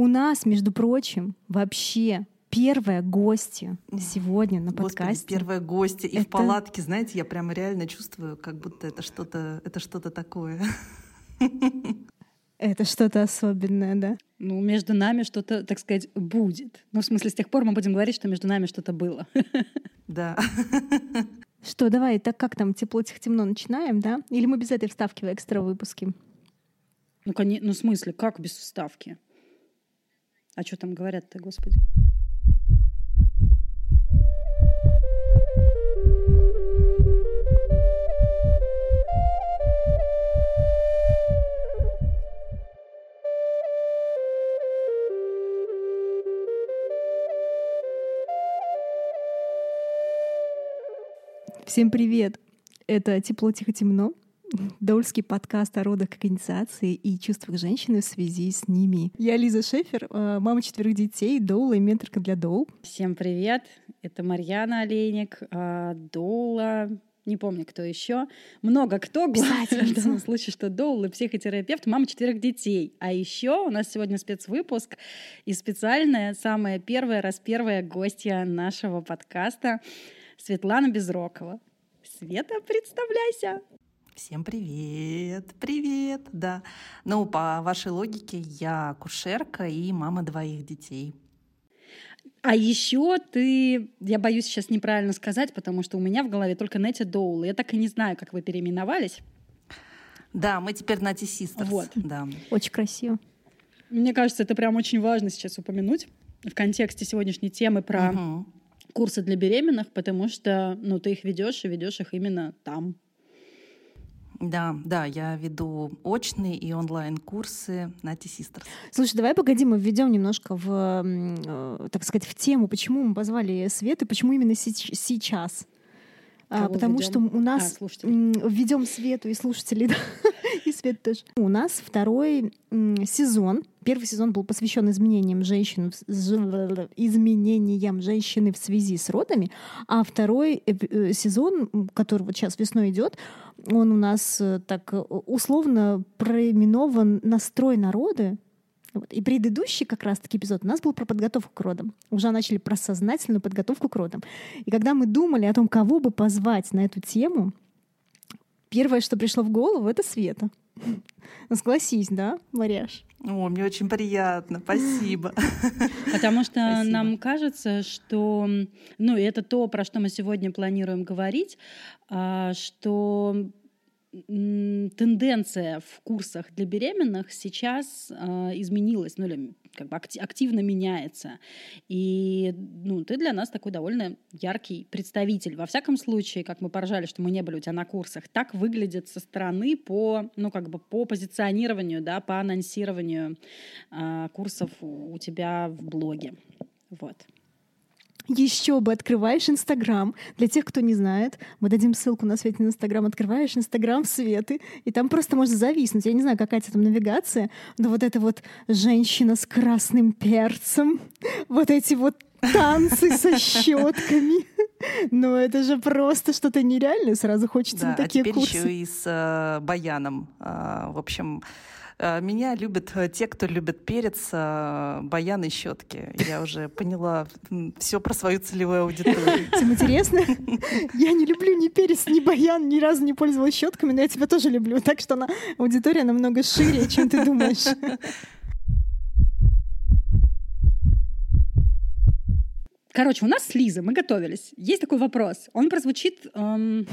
У нас, между прочим, вообще первая гостья сегодня на Господи, подкасте. первая гостья и Это- в палатке, знаете, я прямо реально чувствую, как будто это что-то, это что-то такое. Это что-то особенное, да? Ну, между нами что-то, так сказать, будет. Ну, в смысле, с тех пор мы будем говорить, что между нами что-то было. Да. Что, давай, так как там тепло, тихо, темно начинаем, да? Или мы без этой вставки в экстра выпуске? Ну, коне- ну, в смысле, как без вставки? А что там говорят-то, господи? Всем привет! Это «Тепло, тихо, темно» Дольский подкаст о родах как инициации и чувствах женщины в связи с ними. Я Лиза Шефер, э, мама четверых детей, доула и менторка для доул. Всем привет! Это Марьяна Олейник, а, Доула, не помню, кто еще. Много кто. В данном случае, что Доула, психотерапевт, мама четверых детей. А еще у нас сегодня спецвыпуск и специальная, самая первая, раз первая гостья нашего подкаста Светлана Безрокова. Света, представляйся! Всем привет, привет, да. Ну, по вашей логике, я кушерка и мама двоих детей. А еще ты, я боюсь сейчас неправильно сказать, потому что у меня в голове только Нэти Доул. Я так и не знаю, как вы переименовались. Да, мы теперь Nati Sisters. Вот. Да. Очень красиво. Мне кажется, это прям очень важно сейчас упомянуть в контексте сегодняшней темы про Мгм. курсы для беременных, потому что ну, ты их ведешь и ведешь их именно там. Да, да, я веду очные и онлайн-курсы Nati Sisters. Слушай, давай погоди, мы введем немножко в, э, так сказать, в тему, почему мы позвали Свет и почему именно сейчас. А, Кого потому введем? что у нас А, слушателей. м, введем Свету и слушателей, да, и Свет тоже. У нас второй м, сезон. Первый сезон был посвящен изменениям женщин, изменениям женщины в связи с родами, а второй эп- э, сезон, который вот сейчас весной идет, он у нас э, так э, условно проименован «Настрой народы», вот. И предыдущий как раз-таки эпизод у нас был про подготовку к родам. Уже начали про сознательную подготовку к родам. И когда мы думали о том, кого бы позвать на эту тему, первое, что пришло в голову, это Света. Согласись, да, Маряш? О, мне очень приятно, спасибо. Потому что Спасибо. нам кажется, что, ну, и это то, про что мы сегодня планируем говорить, а, что тенденция в курсах для беременных сейчас а, изменилась, ну или как бы акти- активно меняется. И ну, ты для нас такой довольно яркий представитель. Во всяком случае, как мы поржали, что мы не были у тебя на курсах, так выглядит со стороны по, ну, как бы по позиционированию, да, по анонсированию а, курсов у тебя в блоге. Вот. Еще бы открываешь Инстаграм. Для тех, кто не знает, мы дадим ссылку на Светин Инстаграм. Открываешь Инстаграм Светы, и там просто можно зависнуть. Я не знаю, какая там навигация, но вот эта вот женщина с красным перцем, вот эти вот танцы со щетками. Ну, это же просто что-то нереальное. Сразу хочется Да, на а такие теперь курсы. еще и с э, баяном. А, в общем, меня любят э, те, кто любит перец, э, баян и щетки. Я уже поняла все про свою целевую аудиторию. Всем интересно? Я не люблю ни перец, ни баян, ни разу не пользовалась щетками, но я тебя тоже люблю. Так что она, аудитория намного шире, чем ты думаешь. Короче, у нас с Лизой, мы готовились. Есть такой вопрос. Он прозвучит... эм,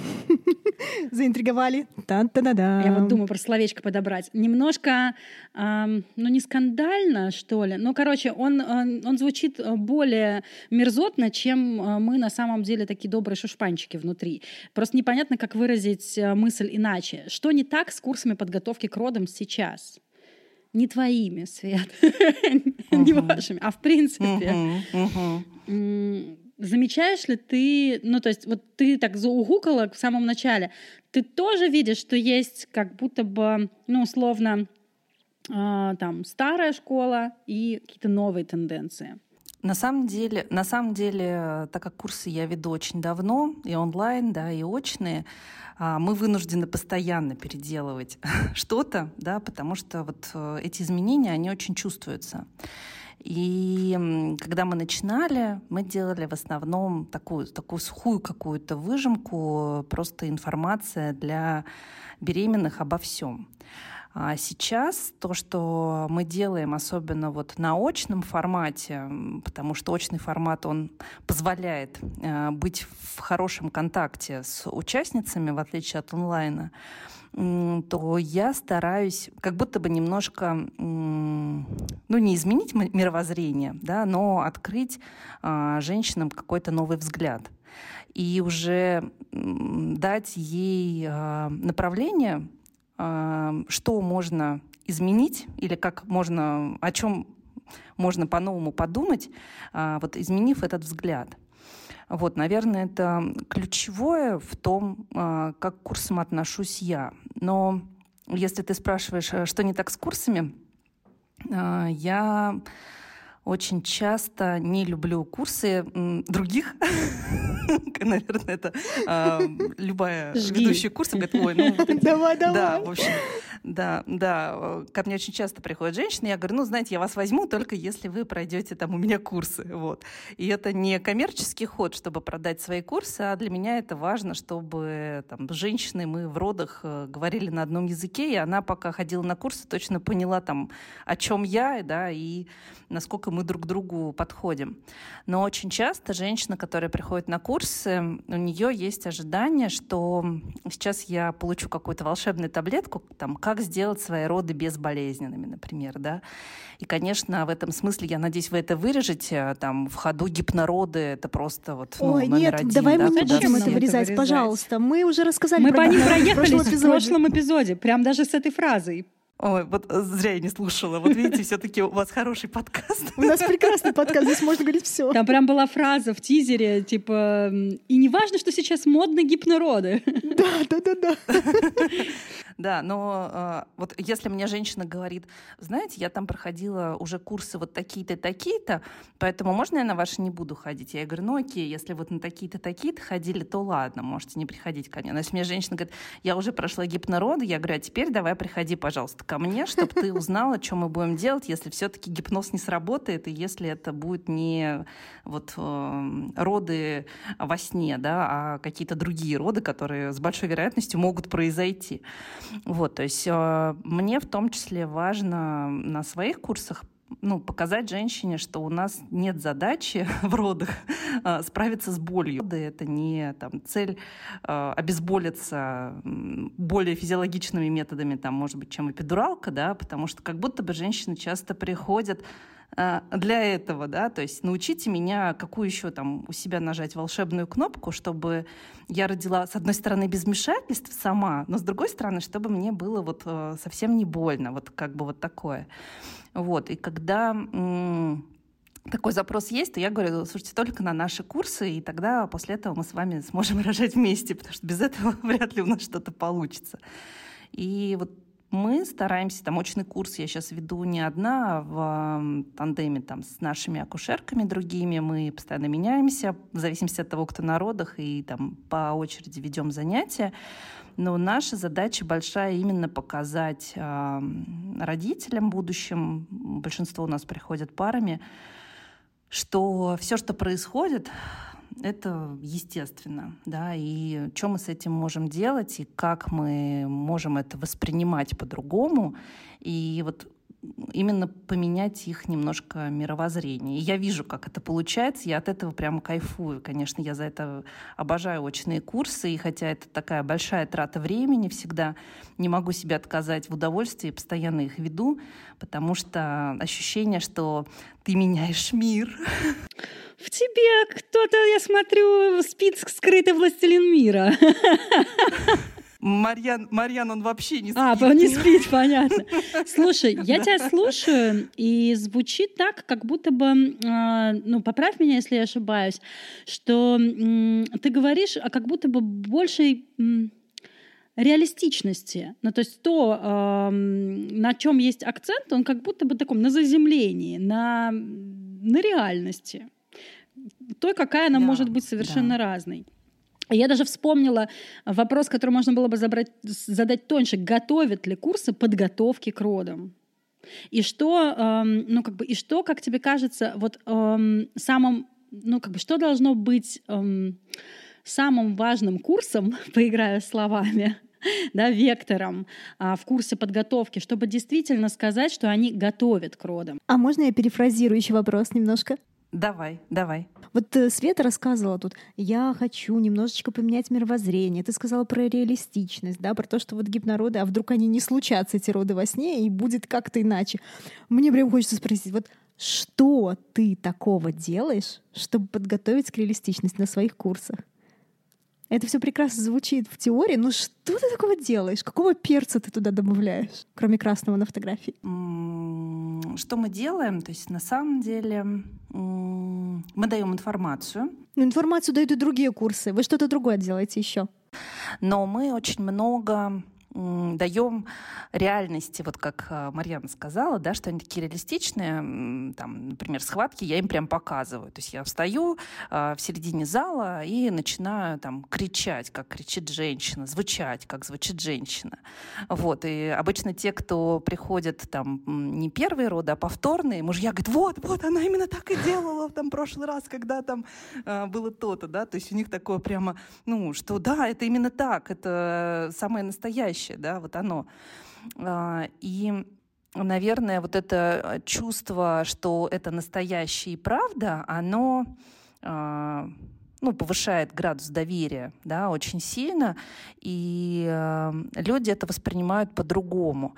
Заинтриговали. Та-та-да-да. Я вот думаю про словечко подобрать. Немножко, ам, ну не скандально, что ли. Ну, короче, он, он, он звучит э, более мерзотно, чем э, мы на самом деле такие добрые шушпанчики внутри. Просто непонятно, как выразить э, мысль иначе. Что не так с курсами подготовки к родам сейчас? Не твоими, Свет, не вашими, а в принципе. Замечаешь ли ты, ну то есть вот ты так заугукала в самом начале, ты тоже видишь, что есть как будто бы, ну условно, а, там старая школа и какие-то новые тенденции. На самом деле, на самом деле, так как курсы я веду очень давно, и онлайн, да, и очные, а, мы вынуждены постоянно переделывать что-то, да, потому что вот э, эти изменения, они очень чувствуются. И когда мы начинали, мы делали в основном такую, такую сухую какую-то выжимку, просто информация для беременных обо всем. А сейчас то, что мы делаем, особенно вот на очном формате, потому что очный формат, он позволяет э, быть в хорошем контакте с участницами, в отличие от онлайна, то я стараюсь как будто бы немножко, ну, не изменить мировоззрение, да, но открыть а, женщинам какой-то новый взгляд и уже дать ей а, направление, что можно изменить или как можно, о чем можно по-новому подумать, вот изменив этот взгляд. Вот, наверное, это ключевое в том, а, как к курсам отношусь я. Но если ты спрашиваешь, а, что не так с курсами, а, я очень часто не люблю курсы других. Наверное, это любая ведущая курса говорит, ой, ну... Давай, давай. Да, в общем, да, да. Ко мне очень часто приходят женщины, я говорю, ну, знаете, я вас возьму только если вы пройдете там у меня курсы. Вот. И это не коммерческий ход, чтобы продать свои курсы, а для меня это важно, чтобы там, женщины, мы в родах э, говорили на одном языке, и она пока ходила на курсы, точно поняла там, о чем я, да, и насколько мы друг к другу подходим. Но очень часто женщина, которая приходит на курсы, у нее есть ожидание, что сейчас я получу какую-то волшебную таблетку, там, как сделать свои роды безболезненными, например, да. И, конечно, в этом смысле, я надеюсь, вы это вырежете, там, в ходу гипнороды, это просто вот ну, Ой, номер нет, один. давай да, мы не будем это вырезать, пожалуйста. Мы уже рассказали Мы про по ним проехались в прошлом эпизоде, прям даже с этой фразой. Ой, вот э, зря я не слушала. Вот видите, все-таки у вас хороший подкаст. У нас прекрасный подкаст, здесь можно говорить все. Там прям была фраза в тизере, типа, и не важно, что сейчас модны гипнороды. Да, да, да, да. Да, но э, вот если мне женщина говорит, знаете, я там проходила уже курсы вот такие-то, такие-то, поэтому можно я на ваши не буду ходить? Я говорю, ну окей, если вот на такие-то, такие-то ходили, то ладно, можете не приходить ко мне. Но если мне женщина говорит, я уже прошла гипнороды, я говорю, а теперь давай приходи, пожалуйста, ко мне, чтобы ты узнала, что мы будем делать, если все-таки гипноз не сработает, и если это будет не вот э, роды во сне, да, а какие-то другие роды, которые с большой вероятностью могут произойти. Вот, то есть э, мне в том числе важно на своих курсах ну, показать женщине, что у нас нет задачи в родах э, справиться с болью. Да, Это не там, цель э, обезболиться более физиологичными методами, там, может быть, чем эпидуралка, да, потому что как будто бы женщины часто приходят для этого, да, то есть научите меня, какую еще там у себя нажать волшебную кнопку, чтобы я родила, с одной стороны, без вмешательств сама, но с другой стороны, чтобы мне было вот э, совсем не больно, вот как бы вот такое. Вот, и когда такой запрос есть, то я говорю, слушайте, только на наши курсы, и тогда после этого мы с вами сможем рожать вместе, потому что без этого вряд ли у нас что-то получится. И вот мы стараемся, там очный курс я сейчас веду не одна, а в тандеме там с нашими акушерками другими, мы постоянно меняемся, в зависимости от того, кто на родах, и там по очереди ведем занятия. Но наша задача большая именно показать а, родителям будущим, большинство у нас приходят парами, что все, что происходит, это естественно, да, и что мы с этим можем делать, и как мы можем это воспринимать по-другому, и вот именно поменять их немножко мировоззрение. И я вижу, как это получается, я от этого прямо кайфую. Конечно, я за это обожаю очные курсы, и хотя это такая большая трата времени всегда, не могу себе отказать в удовольствии, постоянно их веду, потому что ощущение, что ты меняешь мир. В тебе кто-то, я смотрю, спит скрытый властелин мира. Марьян, Марьян, он вообще не спит. А, по- не спит, понятно. Слушай, я тебя слушаю, и звучит так, как будто бы, а, ну, поправь меня, если я ошибаюсь, что ты говоришь о как будто бы большей реалистичности. Ну, то есть то, ам, на чем есть акцент, он как будто бы таком на заземлении, на, на реальности. Той, какая она Да, может быть совершенно да. разной. Я даже вспомнила вопрос, который можно было бы забрать, задать тоньше. Готовят ли курсы подготовки к родам? И что, эм, ну как бы, и что, как тебе кажется, вот эм, самым, ну как бы, что должно быть эм, самым важным курсом, поиграя словами, да, вектором а, в курсе подготовки, чтобы действительно сказать, что они готовят к родам. А можно я перефразирую еще вопрос немножко? Давай, давай. Вот э, Света рассказывала тут, я хочу немножечко поменять мировоззрение. Ты сказала про реалистичность, да, про то, что вот гипнороды, а вдруг они не случатся, эти роды во сне, и будет как-то иначе. Мне прям хочется спросить, вот что ты такого делаешь, чтобы подготовить к реалистичности на своих курсах? Это все прекрасно звучит в теории, но что ты такого делаешь? Какого перца ты туда добавляешь, кроме красного на фотографии? Что мы делаем? То есть на самом деле мы даем информацию. Ну, информацию дают и другие курсы. Вы что-то другое делаете еще? Но мы очень много даем реальности, вот как а, Марьяна сказала, да, что они такие реалистичные, там, например, схватки я им прям показываю. То есть я встаю э, в середине зала и начинаю там кричать, как кричит женщина, звучать, как звучит женщина. Вот, и обычно те, кто приходят там не первые роды, а повторные, мужья говорят, вот, вот, она именно так и делала там прошлый раз, когда там э, было то-то, да, то есть у них такое прямо, ну, что да, это именно так, это самое настоящее настоящее, да, вот оно. А, и наверное, вот это чувство, что это настоящее и правда, оно а, ну, повышает градус доверия да, очень сильно, и э, люди это воспринимают по-другому.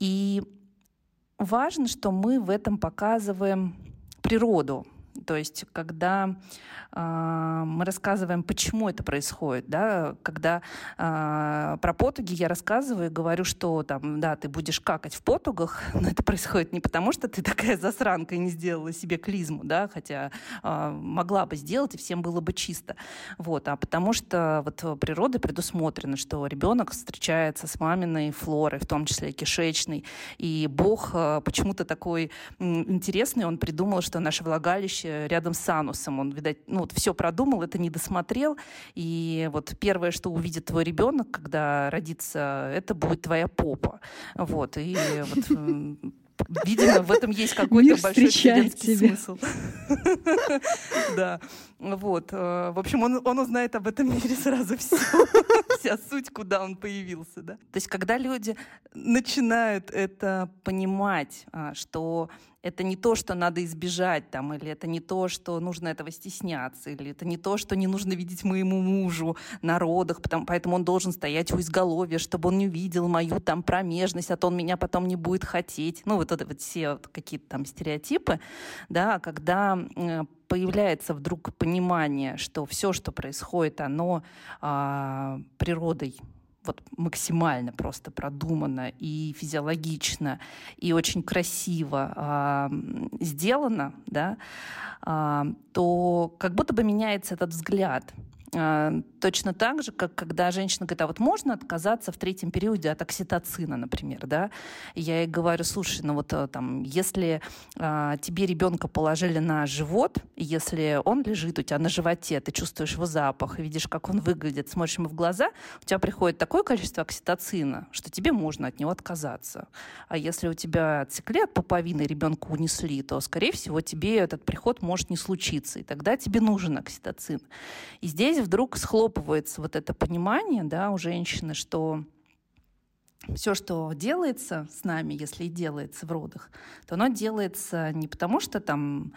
И важно, что мы в этом показываем природу. То есть, когда э, мы рассказываем, почему это происходит, да, когда э, про потуги я рассказываю и говорю, что там, да, ты будешь какать в потугах, но это происходит не потому, что ты такая засранка и не сделала себе клизму, да, хотя э, могла бы сделать, и всем было бы чисто, вот, а потому что вот природа предусмотрена, что ребенок встречается с маминой флорой, в том числе кишечной, и Бог э, почему-то такой интересный, он придумал, что наше влагалище рядом с анусом, он, видать, ну, вот все продумал, это не досмотрел. И вот первое, что увидит твой ребенок, когда родится, это будет твоя попа. Вот. И вот Видимо, в этом есть какой-то большой вселенский смысл. Да. Вот. Э, в общем, он, он узнает об этом мире сразу все. Вся суть, куда он появился. Да? То есть, когда люди начинают это понимать, а, что это не то, что надо избежать, там, или это не то, что нужно этого стесняться, или это не то, что не нужно видеть моему мужу на родах, потому, поэтому он должен стоять у изголовья, чтобы он не увидел мою там промежность, а то он меня потом не будет хотеть. Ну, вот это вот все вот какие-то там стереотипы, да, когда э, появляется вдруг понимание, что все, что происходит, оно а, природой вот максимально просто продумано и физиологично и очень красиво а, сделано, да, а, то как будто бы меняется этот взгляд. А, точно так же, как когда женщина говорит, а вот можно отказаться в третьем периоде от окситоцина, например, да? Я ей говорю, слушай, ну вот э, там, если а, тебе ребенка положили на живот, если он лежит у тебя на животе, ты чувствуешь его запах, видишь, как он выглядит, смотришь ему в глаза, у тебя приходит такое количество окситоцина, что тебе можно от него отказаться. А если у тебя отсекли от пуповины, ребенка унесли, то, скорее всего, тебе этот приход может не случиться, и тогда тебе нужен окситоцин. И здесь здесь вдруг схлопывается вот это понимание да, у женщины, что все, что делается с нами, если и делается в родах, то оно делается не потому, что там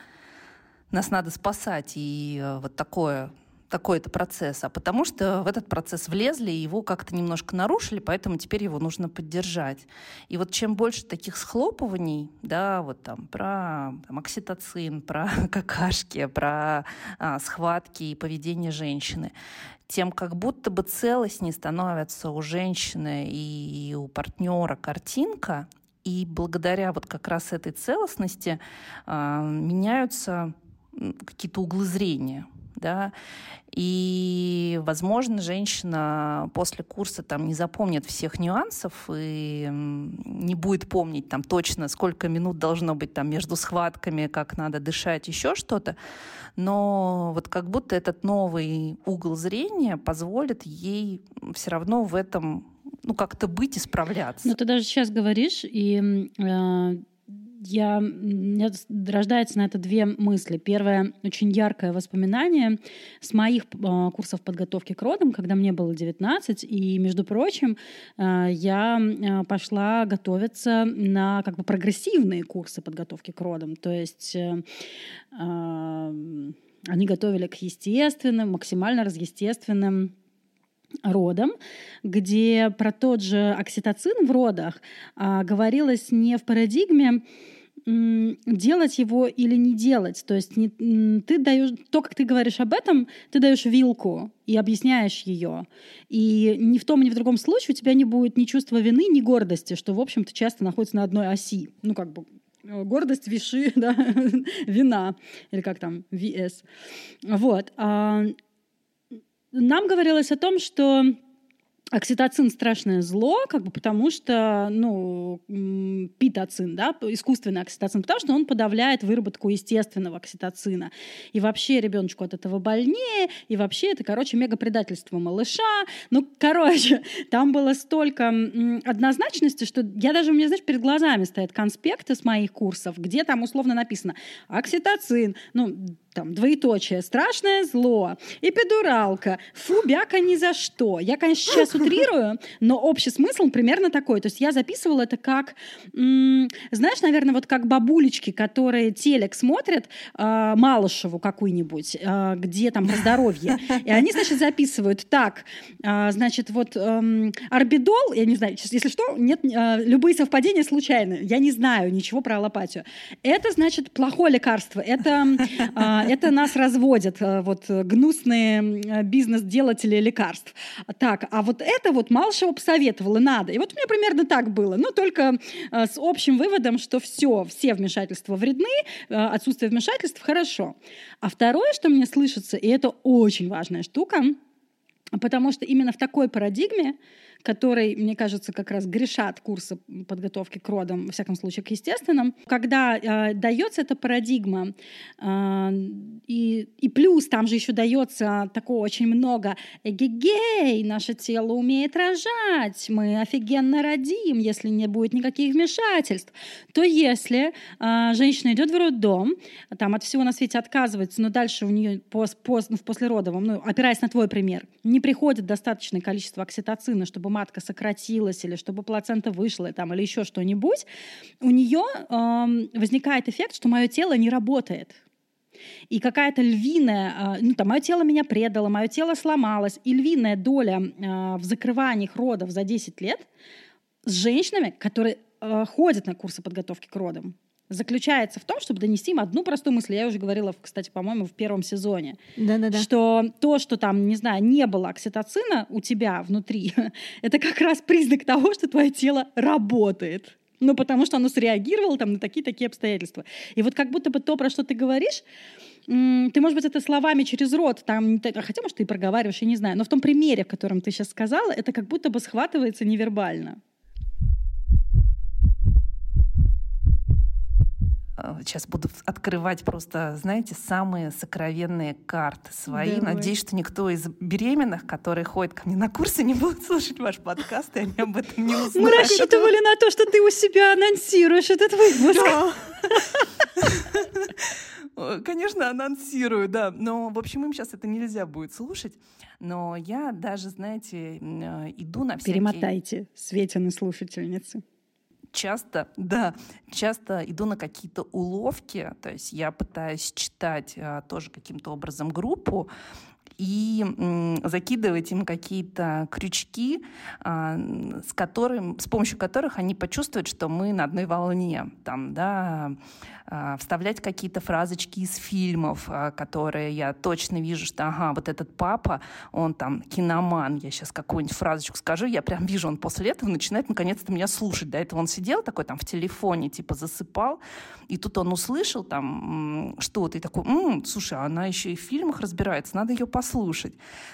нас надо спасать и э, вот такое такой-то процесс, а потому что в этот процесс влезли и его как-то немножко нарушили, поэтому теперь его нужно поддержать. И вот чем больше таких схлопываний, да, вот там про там, окситоцин, про какашки, про а, схватки и поведение женщины, тем как будто бы целостнее становится у женщины и у партнера картинка, и благодаря вот как раз этой целостности э, меняются какие-то углы зрения да, и, возможно, женщина после курса там не запомнит всех нюансов и не будет помнить там точно, сколько минут должно быть там между схватками, как надо дышать, еще что-то. Но вот как будто этот новый угол зрения позволит ей все равно в этом ну, как-то быть и справляться. Ну, ты даже сейчас говоришь, и э, я, у меня рождается на это две мысли. Первое, очень яркое воспоминание с моих э, курсов подготовки к родам, когда мне было 19, и, между прочим, э, я э, пошла готовиться на как бы прогрессивные курсы подготовки к родам. То есть э, они готовили к естественным, максимально разъестественным родом, где про тот же окситоцин в родах а, говорилось не в парадигме делать его или не делать. То есть не, ты даешь то, как ты говоришь об этом, ты даешь вилку и объясняешь ее. И ни в том, ни в другом случае у тебя не будет ни чувства вины, ни гордости, что, в общем-то, часто находится на одной оси. Ну, как бы э, гордость, виши, да, вина, или как там, VS. Вот. Нам говорилось о том, что окситоцин страшное зло, как бы потому что, ну, питоцин, да, искусственный окситоцин, потому что он подавляет выработку естественного окситоцина. И вообще ребеночку от этого больнее, и вообще это, короче, мега предательство малыша. Ну, короче, там было столько однозначности, что я даже, у меня, знаешь, перед глазами стоят конспекты с моих курсов, где там условно написано окситоцин, ну, там, двоеточие, страшное зло, эпидуралка, фу, бяка ни за что. Я, конечно, сейчас утрирую, но общий смысл примерно такой. То есть я записывала это как, знаешь, наверное, вот как бабулечки, которые телек смотрят, э, Малышеву какую-нибудь, э, где там про здоровье, и они, значит, записывают так, э, значит, вот э, орбидол, я не знаю, если что, нет, э, любые совпадения случайны, я не знаю ничего про аллопатию. Это, значит, плохое лекарство, это э, это нас разводят, э, вот гнусные бизнес-делатели лекарств. Так, а вот это вот Малышева посоветовала, надо. И вот у меня примерно так было, но только э, с общим выводом, что все, все вмешательства вредны, э, отсутствие вмешательств хорошо. А второе, что мне слышится, и это очень важная штука, потому что именно в такой парадигме который, мне кажется, как раз грешат курсы подготовки к родам, во всяком случае, к естественным. Когда э, дается эта парадигма, э, и, и плюс там же еще дается такого очень много эгегей, наше тело умеет рожать, мы офигенно родим, если не будет никаких вмешательств, то если э, женщина идет в роддом, там от всего на свете отказывается, но дальше у нее пост, пост, ну, в послеродовом, ну, опираясь на твой пример, не приходит достаточное количество окситоцина, чтобы матка сократилась или чтобы плацента вышла там, или еще что-нибудь, у нее э, возникает эффект, что мое тело не работает. И какая-то львиная, ну там, мое тело меня предало, мое тело сломалось, и львиная доля э, в закрывании родов за 10 лет с женщинами, которые э, ходят на курсы подготовки к родам заключается в том, чтобы донести им одну простую мысль. Я уже говорила, кстати, по-моему, в первом сезоне. Да-да-да. Что то, что там, не знаю, не было окситоцина у тебя внутри, это как раз признак того, что твое тело работает. Ну, потому что оно среагировало там на такие-такие обстоятельства. И вот как будто бы то, про что ты говоришь, ты, может быть, это словами через рот, там, хотя, может, ты и проговариваешь, я не знаю, но в том примере, в котором ты сейчас сказала, это как будто бы схватывается невербально. Сейчас буду открывать просто, знаете, самые сокровенные карты свои. Давай. Надеюсь, что никто из беременных, которые ходят ко мне на курсы, не будут слушать ваш подкаст, и они об этом не узнают. Мы рассчитывали на то, что ты у себя анонсируешь этот выпуск. Конечно, анонсирую, да. Но, в общем, им сейчас это нельзя будет слушать. Но я даже, знаете, э, иду на всякие... Перемотайте, Светины слушательницы часто, да, часто иду на какие-то уловки, то есть я пытаюсь читать а, тоже каким-то образом группу, и закидывать им какие-то крючки, а, с, которым, с помощью которых они почувствуют, что мы на одной волне. Там, да, а, вставлять какие-то фразочки из фильмов, а, которые я точно вижу, что, ага, вот этот папа, он там киноман, я сейчас какую-нибудь фразочку скажу, я прям вижу, он после этого начинает наконец-то меня слушать. До этого он сидел такой там в телефоне, типа засыпал, и тут он услышал там что-то, и такой, М, слушай, она еще и в фильмах разбирается, надо ее послушать.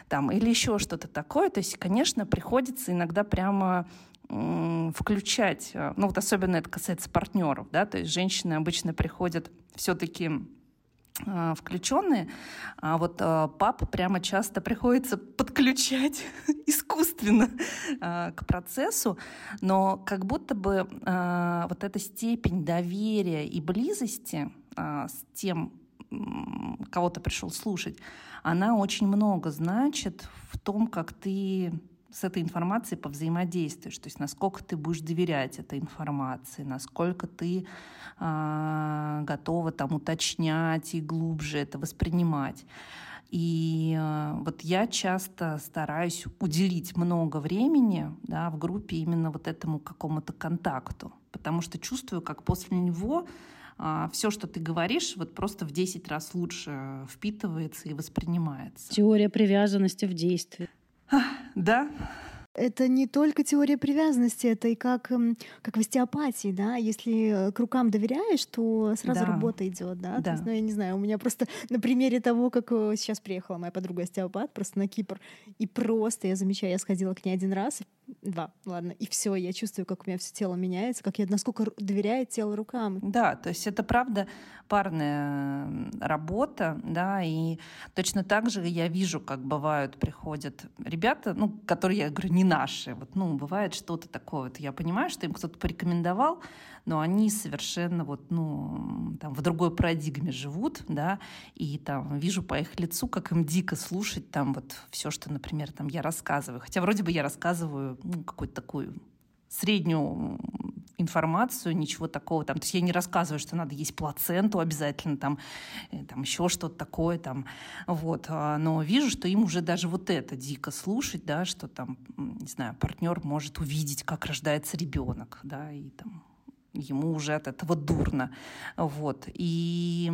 Там, или еще что-то такое. То есть, конечно, приходится иногда прямо включать, э, ну вот особенно это касается партнеров, да, то есть женщины обычно приходят все-таки а, включенные, а вот а, пап прямо часто приходится подключать искусственно к процессу, но как будто бы вот эта степень доверия и близости с тем, кого ты пришел слушать, она очень много значит в том, как ты с этой информацией повзаимодействуешь, то есть насколько ты будешь доверять этой информации, насколько ты э, готова там уточнять и глубже это воспринимать. И э, вот я часто стараюсь уделить много времени да, в группе именно вот этому какому-то контакту, потому что чувствую, как после него все, что ты говоришь, вот просто в 10 раз лучше впитывается и воспринимается. Теория привязанности в действии. Да, это не только теория привязанности, это и как, эм, как в остеопатии, да, если к рукам доверяешь, то сразу да. работа идет, да? да. есть, ну, я не знаю, у меня просто на примере того, как э, сейчас приехала моя подруга остеопат просто на Кипр, и просто я замечаю, я сходила к ней один раз, два, ладно, и все, я чувствую, как у меня все тело меняется, как я насколько доверяет тело рукам. Да, то есть это правда парная работа, да, и точно так же я вижу, как бывают, приходят ребята, ну, которые, я говорю, не наши, вот, ну, бывает что-то такое, вот я понимаю, что им кто-то порекомендовал, но они совершенно вот, ну, там, в другой парадигме живут, да, и там вижу по их лицу, как им дико слушать там вот все, что, например, там я рассказываю. Хотя вроде бы я рассказываю ну, какую-то такую среднюю информацию, ничего такого там. То есть я не рассказываю, что надо есть плаценту обязательно, там, э, там еще что-то такое, там, вот. А, но вижу, что им уже даже вот это дико слушать, да, что там, не знаю, партнер может увидеть, как рождается ребенок, да, и там ему уже от этого дурно. Вот. И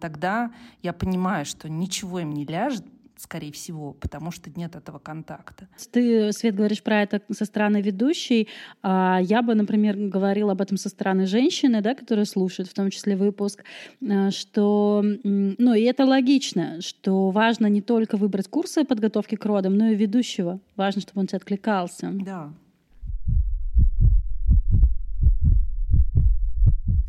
тогда я понимаю, что ничего им не ляжет, скорее всего, потому что нет этого контакта. Ты, Свет, говоришь про это со стороны ведущей. А я бы, например, говорила об этом со стороны женщины, да, которая слушает, в том числе выпуск, э, что, ну, и это логично, что важно не только выбрать курсы подготовки к родам, но и ведущего. Важно, чтобы он тебе откликался. Да,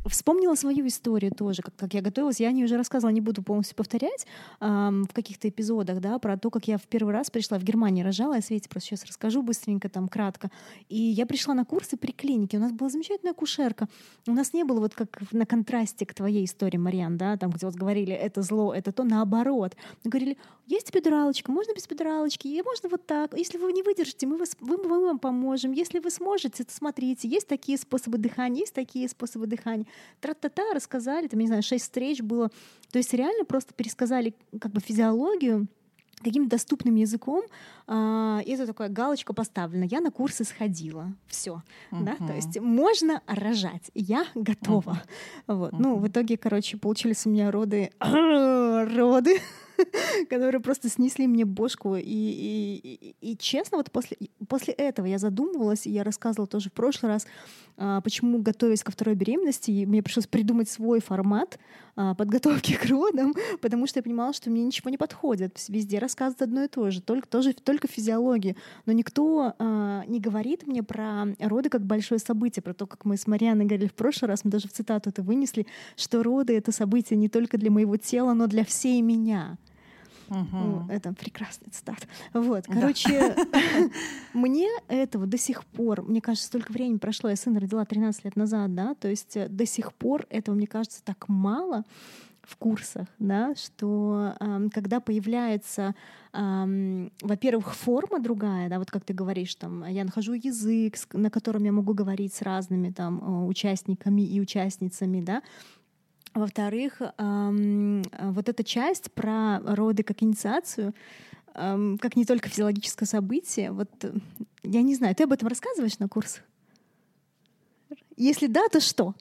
Вспомнила свою историю тоже, как, как я готовилась. Я не уже рассказывала, не буду полностью повторять эм, в каких-то эпизодах, да, про то, как я в первый раз пришла в Германии, рожала. Я Свете просто сейчас расскажу быстренько, там, кратко. И я пришла на курсы при клинике. У нас была замечательная кушерка. У нас не было вот как на контрасте к твоей истории, Мариан, да, там, где вот говорили, это зло, это то, наоборот. Мы говорили, есть эпидуралочка, можно без эпидуралочки, и можно вот так. Если вы не выдержите, мы, вас, мы, мы вам поможем. Если вы сможете, то смотрите, есть такие способы дыхания, есть такие способы дыхания тра-та-та, рассказали, там, не знаю, шесть встреч было. То есть реально просто пересказали как бы физиологию, каким доступным языком, э, и это такая галочка поставлена. Я на курсы сходила, все, uh-huh. да, то есть можно рожать, я готова, uh-huh. вот. Uh-huh. Ну, в итоге, короче, получились у меня роды, роды, которые просто снесли мне бошку. И, и, и, и честно, вот после, после этого я задумывалась, и я рассказывала тоже в прошлый раз, а, почему, готовясь ко второй беременности, мне пришлось придумать свой формат а, подготовки к родам, потому что я понимала, что мне ничего не подходит. Везде рассказывают одно и то же, только, тоже, только физиологию. Но никто а, не говорит мне про роды как большое событие, про то, как мы с Марианой говорили в прошлый раз, мы даже в цитату это вынесли, что роды — это событие не только для моего тела, но для всей меня. Угу. Это прекрасный цитат. Вот, короче, мне этого до сих пор, мне кажется, столько времени прошло, я сына родила 13 лет назад, да, то есть э, до сих пор этого, мне кажется, так мало в курсах, да, что э, когда появляется, э, во-первых, форма другая, да, вот как ты говоришь, там, я нахожу язык, на котором я могу говорить с разными там участниками и участницами, да, во-вторых, эм, вот эта часть про роды как инициацию, эм, как не только физиологическое событие, вот э, я не знаю, ты об этом рассказываешь на курсах? Если да, то что?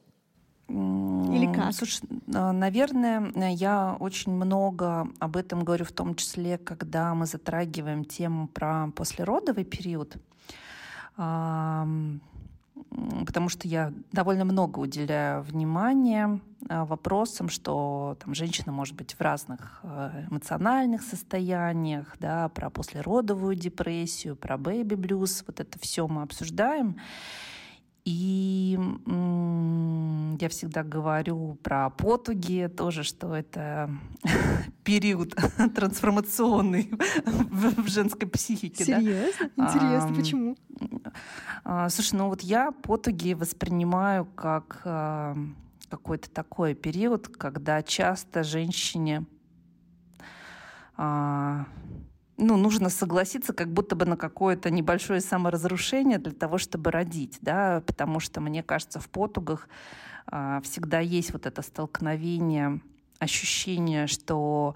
Или как? Слушай, а, наверное, я очень много об этом говорю, в том числе, когда мы затрагиваем тему про послеродовый период потому что я довольно много уделяю внимания а, вопросам, что там женщина может быть в разных э, эмоциональных состояниях, да, про послеродовую депрессию, про baby blues, вот это все мы обсуждаем. И я всегда говорю про потуги тоже, что это период трансформационный в женской психике. Серьезно? Да? Интересно, а, почему? А, слушай, ну вот я потуги воспринимаю как а, какой-то такой период, когда часто женщине а, ну, нужно согласиться как будто бы на какое-то небольшое саморазрушение для того, чтобы родить, да, потому что, мне кажется, в потугах всегда есть вот это столкновение, ощущение, что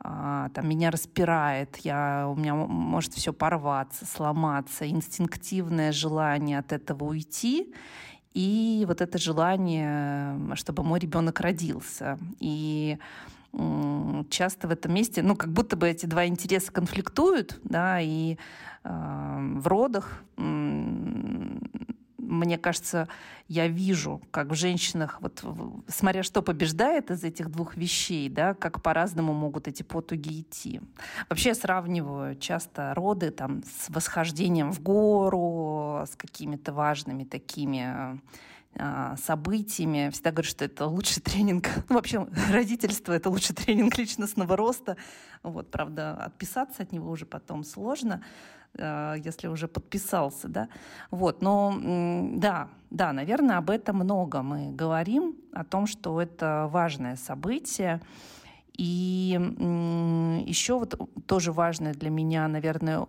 а, там меня распирает, я, у меня может все порваться, сломаться, инстинктивное желание от этого уйти, и вот это желание, чтобы мой ребенок родился. И часто в этом месте, ну, как будто бы эти два интереса конфликтуют, да, и э, в родах, э, мне кажется, я вижу, как в женщинах, вот смотря что побеждает из этих двух вещей, да, как по-разному могут эти потуги идти. Вообще я сравниваю часто роды там с восхождением в гору, с какими-то важными такими а, событиями. Всегда говорю, что это лучший тренинг. Ну, вообще, родительство — это лучший тренинг личностного роста. Вот, правда, отписаться от него уже потом сложно, если уже подписался, да. Вот, но да, да, наверное, об этом много мы говорим, о том, что это важное событие. И еще вот тоже важное для меня, наверное,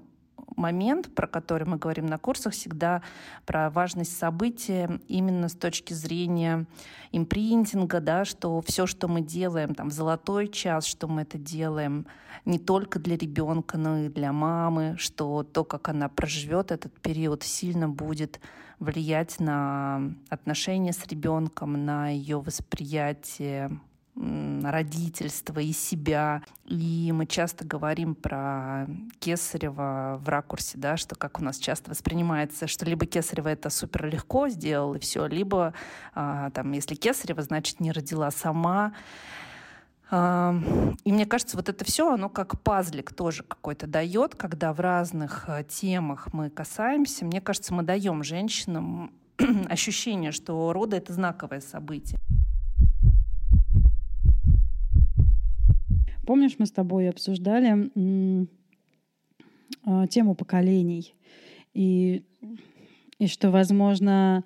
момент, про который мы говорим на курсах, всегда про важность события именно с точки зрения импринтинга, да, что все, что мы делаем там в золотой час, что мы это делаем не только для ребенка, но и для мамы, что то, как она проживет этот период, сильно будет влиять на отношения с ребенком, на ее восприятие родительства и себя. И мы часто говорим про Кесарева в ракурсе, да, что как у нас часто воспринимается, что либо Кесарева это супер легко сделал и все, либо а, там, если Кесарева, значит, не родила сама. А, и мне кажется, вот это все, оно как пазлик тоже какой-то дает, когда в разных а, темах мы касаемся. Мне кажется, мы даем женщинам ощущение, что роды — это знаковое событие. Помнишь, мы с тобой обсуждали э, тему поколений и, и что, возможно,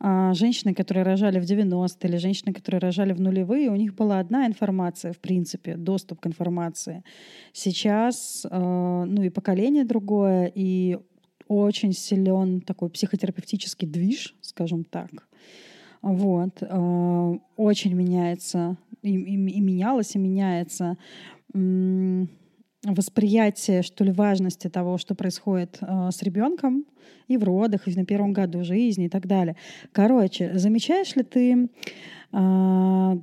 э, женщины, которые рожали в 90-е или женщины, которые рожали в нулевые, у них была одна информация, в принципе, доступ к информации. Сейчас, э, ну и поколение другое, и очень силен такой психотерапевтический движ, скажем так. Вот. Очень меняется и, и, и менялось, и меняется восприятие, что ли, важности того, что происходит э, с ребенком и в родах, и на первом году жизни и так далее. Короче, замечаешь ли ты э,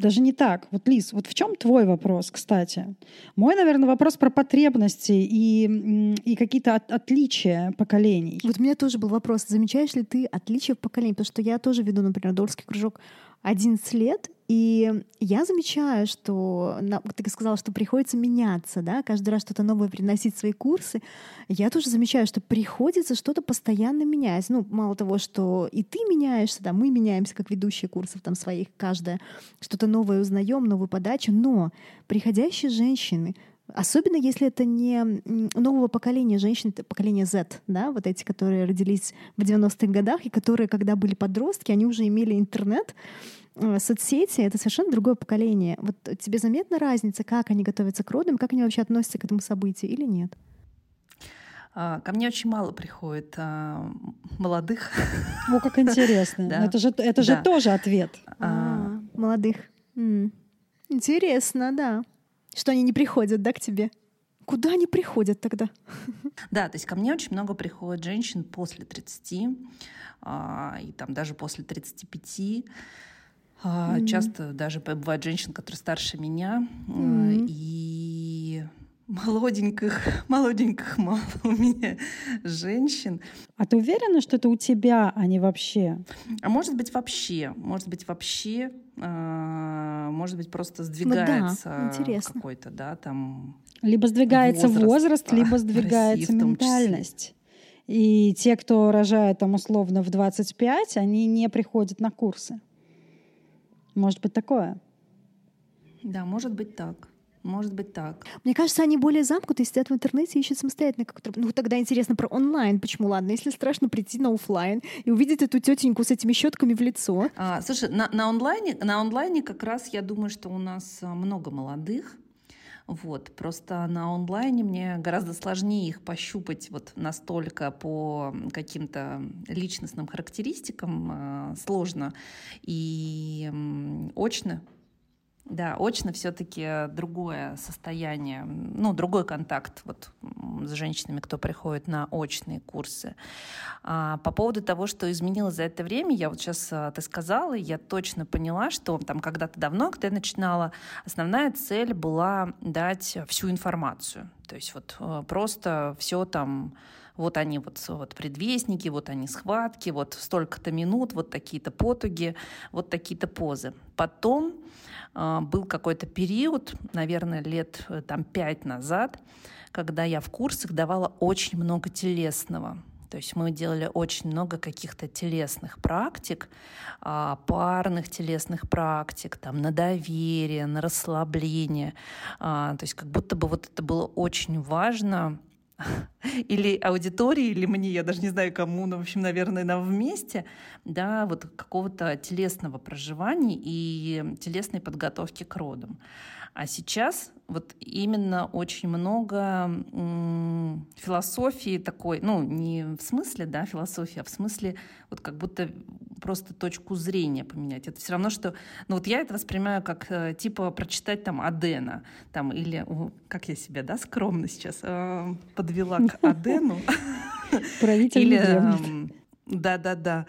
даже не так. Вот, Лиз, вот в чем твой вопрос, кстати? Мой, наверное, вопрос про потребности и, и какие-то от, отличия поколений. Вот у меня тоже был вопрос. Замечаешь ли ты отличия в поколении? Потому что я тоже веду, например, Дорский кружок 11 лет, и я замечаю, что ты сказала, что приходится меняться, да, каждый раз что-то новое приносить в свои курсы. Я тоже замечаю, что приходится что-то постоянно менять. Ну, мало того, что и ты меняешься, да, мы меняемся как ведущие курсов там своих, каждая что-то новое узнаем, новую подачу, но приходящие женщины, Особенно если это не нового поколения женщин, это поколение Z, да, вот эти, которые родились в 90-х годах и которые, когда были подростки, они уже имели интернет, Э, соцсети — это совершенно другое поколение. Вот тебе заметна разница, как они готовятся к родам, как они вообще относятся к этому событию или нет? А, ко мне очень мало приходит а, молодых. О, как интересно. да. Это же, это же да. тоже ответ. А, а молодых. М-м. Интересно, да. Что они не приходят, да, к тебе? Куда они приходят тогда? Да, то есть ко мне очень много приходит женщин после 30, а, и там даже после 35. Mm-hmm. Часто даже бывают женщины, которые старше меня, mm-hmm. и молоденьких, молоденьких мало у меня женщин. А ты уверена, что это у тебя, а не вообще? А может быть вообще, может быть вообще, а, может быть просто сдвигается ну, да, какой-то, да, там. Либо сдвигается возраст, возраст либо сдвигается России, ментальность. И те, кто рожает там условно в 25, они не приходят на курсы. Может быть такое? Да, может быть так. Может быть так. Мне кажется, они более замкнуты, сидят в интернете и ищут самостоятельно. Как ну, тогда интересно про онлайн. Почему? Ладно, если страшно прийти на офлайн и увидеть эту тетеньку с этими щетками в лицо. А, слушай, на, на, онлайне, на онлайне как раз я думаю, что у нас а, много молодых. Вот, просто на онлайне мне гораздо сложнее их пощупать вот настолько по каким-то личностным характеристикам э, сложно. И очно да, очно все-таки другое состояние, ну, другой контакт вот с женщинами, кто приходит на очные курсы. А, по поводу того, что изменилось за это время, я вот сейчас а, ты сказала, я точно поняла, что там когда-то давно, когда я начинала, основная цель была дать всю информацию. То есть вот а, просто все там вот они вот, вот предвестники, вот они схватки, вот столько-то минут, вот такие-то потуги, вот такие-то позы. Потом был какой-то период, наверное, лет э, там пять назад, когда я в курсах давала очень много телесного. То есть мы делали очень много каких-то телесных практик, а, парных телесных практик, там, на доверие, на расслабление. А, то есть как будто бы вот это было очень важно или аудитории, или мне, я даже не знаю кому, но, в общем, наверное, нам вместе, да, вот какого-то телесного проживания и телесной подготовки к родам. А сейчас вот именно очень много философии такой, ну, не в смысле, да, философии, а в смысле вот как будто просто точку зрения поменять. Это все равно, что... Ну, вот я это воспринимаю как, э, типа, прочитать там Адена, там, или... Как я себя, да, скромно сейчас э, подвела к Адену. Правитель Или да-да-да.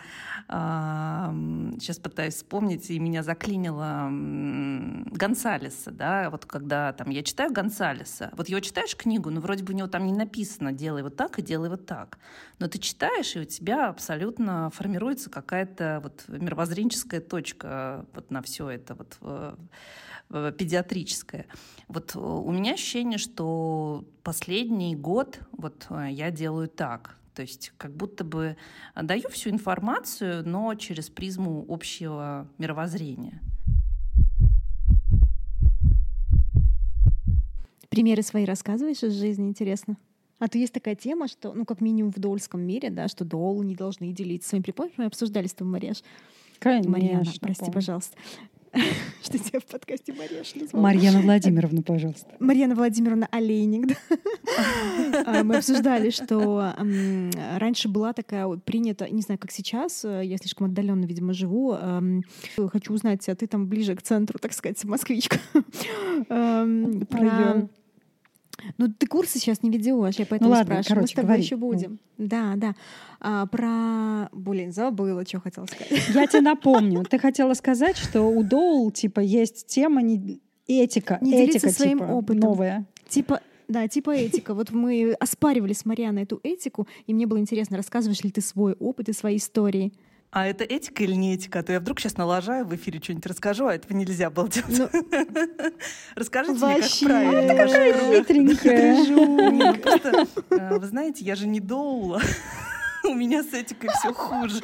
Сейчас пытаюсь вспомнить, и меня заклинило Гонсалеса, да, вот когда там я читаю Гонсалеса, вот его читаешь книгу, ну вроде бы у него там не написано «делай вот так и делай вот так», но ты читаешь, и у тебя абсолютно формируется какая-то вот мировоззренческая точка вот на все это вот педиатрическое. Вот у меня ощущение, что последний год вот э, я делаю так. То есть как будто бы даю всю информацию, но через призму общего мировоззрения. Примеры свои рассказываешь из жизни, интересно? А то есть такая тема, что, ну, как минимум в доульском мире, да, что доулы не должны делиться своими припомнишь, мы обсуждали с тобой, Мареш. Конечно, Марьяна, прости, помню. пожалуйста. Что тебя в подкасте Марьяш назвала? Марьяна Владимировна, пожалуйста. Марьяна Владимировна Олейник. А, мы обсуждали, что раньше была такая принята, не знаю, как сейчас, э, я слишком отдаленно, видимо, живу. Хочу узнать, а ты там ближе к центру, так сказать, москвичка. Про ну, ты курсы сейчас не ведешь, я поэтому ну, ладно, спрашиваю. Короче, Мы с тобой говори. еще будем. Да, да. А, про... Блин, забыла, что хотела сказать. Я тебе напомню. Ты хотела сказать, что у Доул, типа, есть тема не... этика. Не этика, своим типа, опытом. Новая. Типа, да, типа этика. Вот мы оспаривали с Марианой эту этику, и мне было интересно, рассказываешь ли ты свой опыт и свои истории. А это этика или не этика? А то я вдруг сейчас налажаю в эфире что-нибудь расскажу, а этого нельзя было делать. Ну, Расскажите Вообще, мне, как правильно. Ты какая хитренькая. Ну, э, вы знаете, я же не доула. У меня с этикой все хуже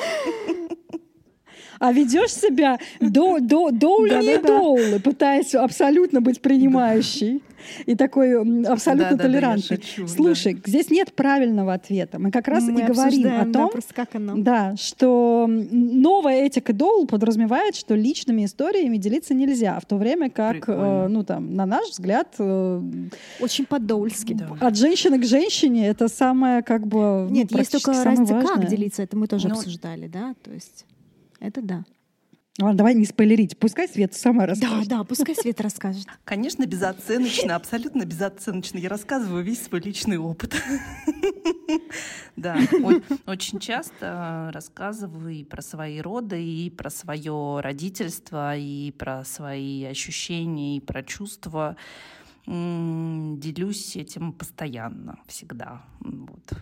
а ведешь себя до, до, доули не доулы, пытаясь абсолютно быть принимающей и такой абсолютно да, толерантный. Да, да, шучу, Слушай, да. здесь нет правильного ответа. Мы как раз Мы и говорим о том, да, просто как оно. Да, что новая этика доул подразумевает, что личными историями делиться нельзя, в то время как, э, ну там, на наш взгляд, э, очень подоульски. Да. От женщины к женщине это самое как бы нет, ну, есть только разница, как делиться, это мы тоже ну, обсуждали, да, то есть. Это да. Ладно, давай не спойлерить. Пускай Свет сама расскажет. Да, да, пускай Свет расскажет. Конечно, безоценочно, абсолютно безоценочно. Я рассказываю весь свой личный опыт. Да, очень часто рассказываю и про свои роды, и про свое родительство, и про свои ощущения, и про чувства. Делюсь этим постоянно, всегда. Вот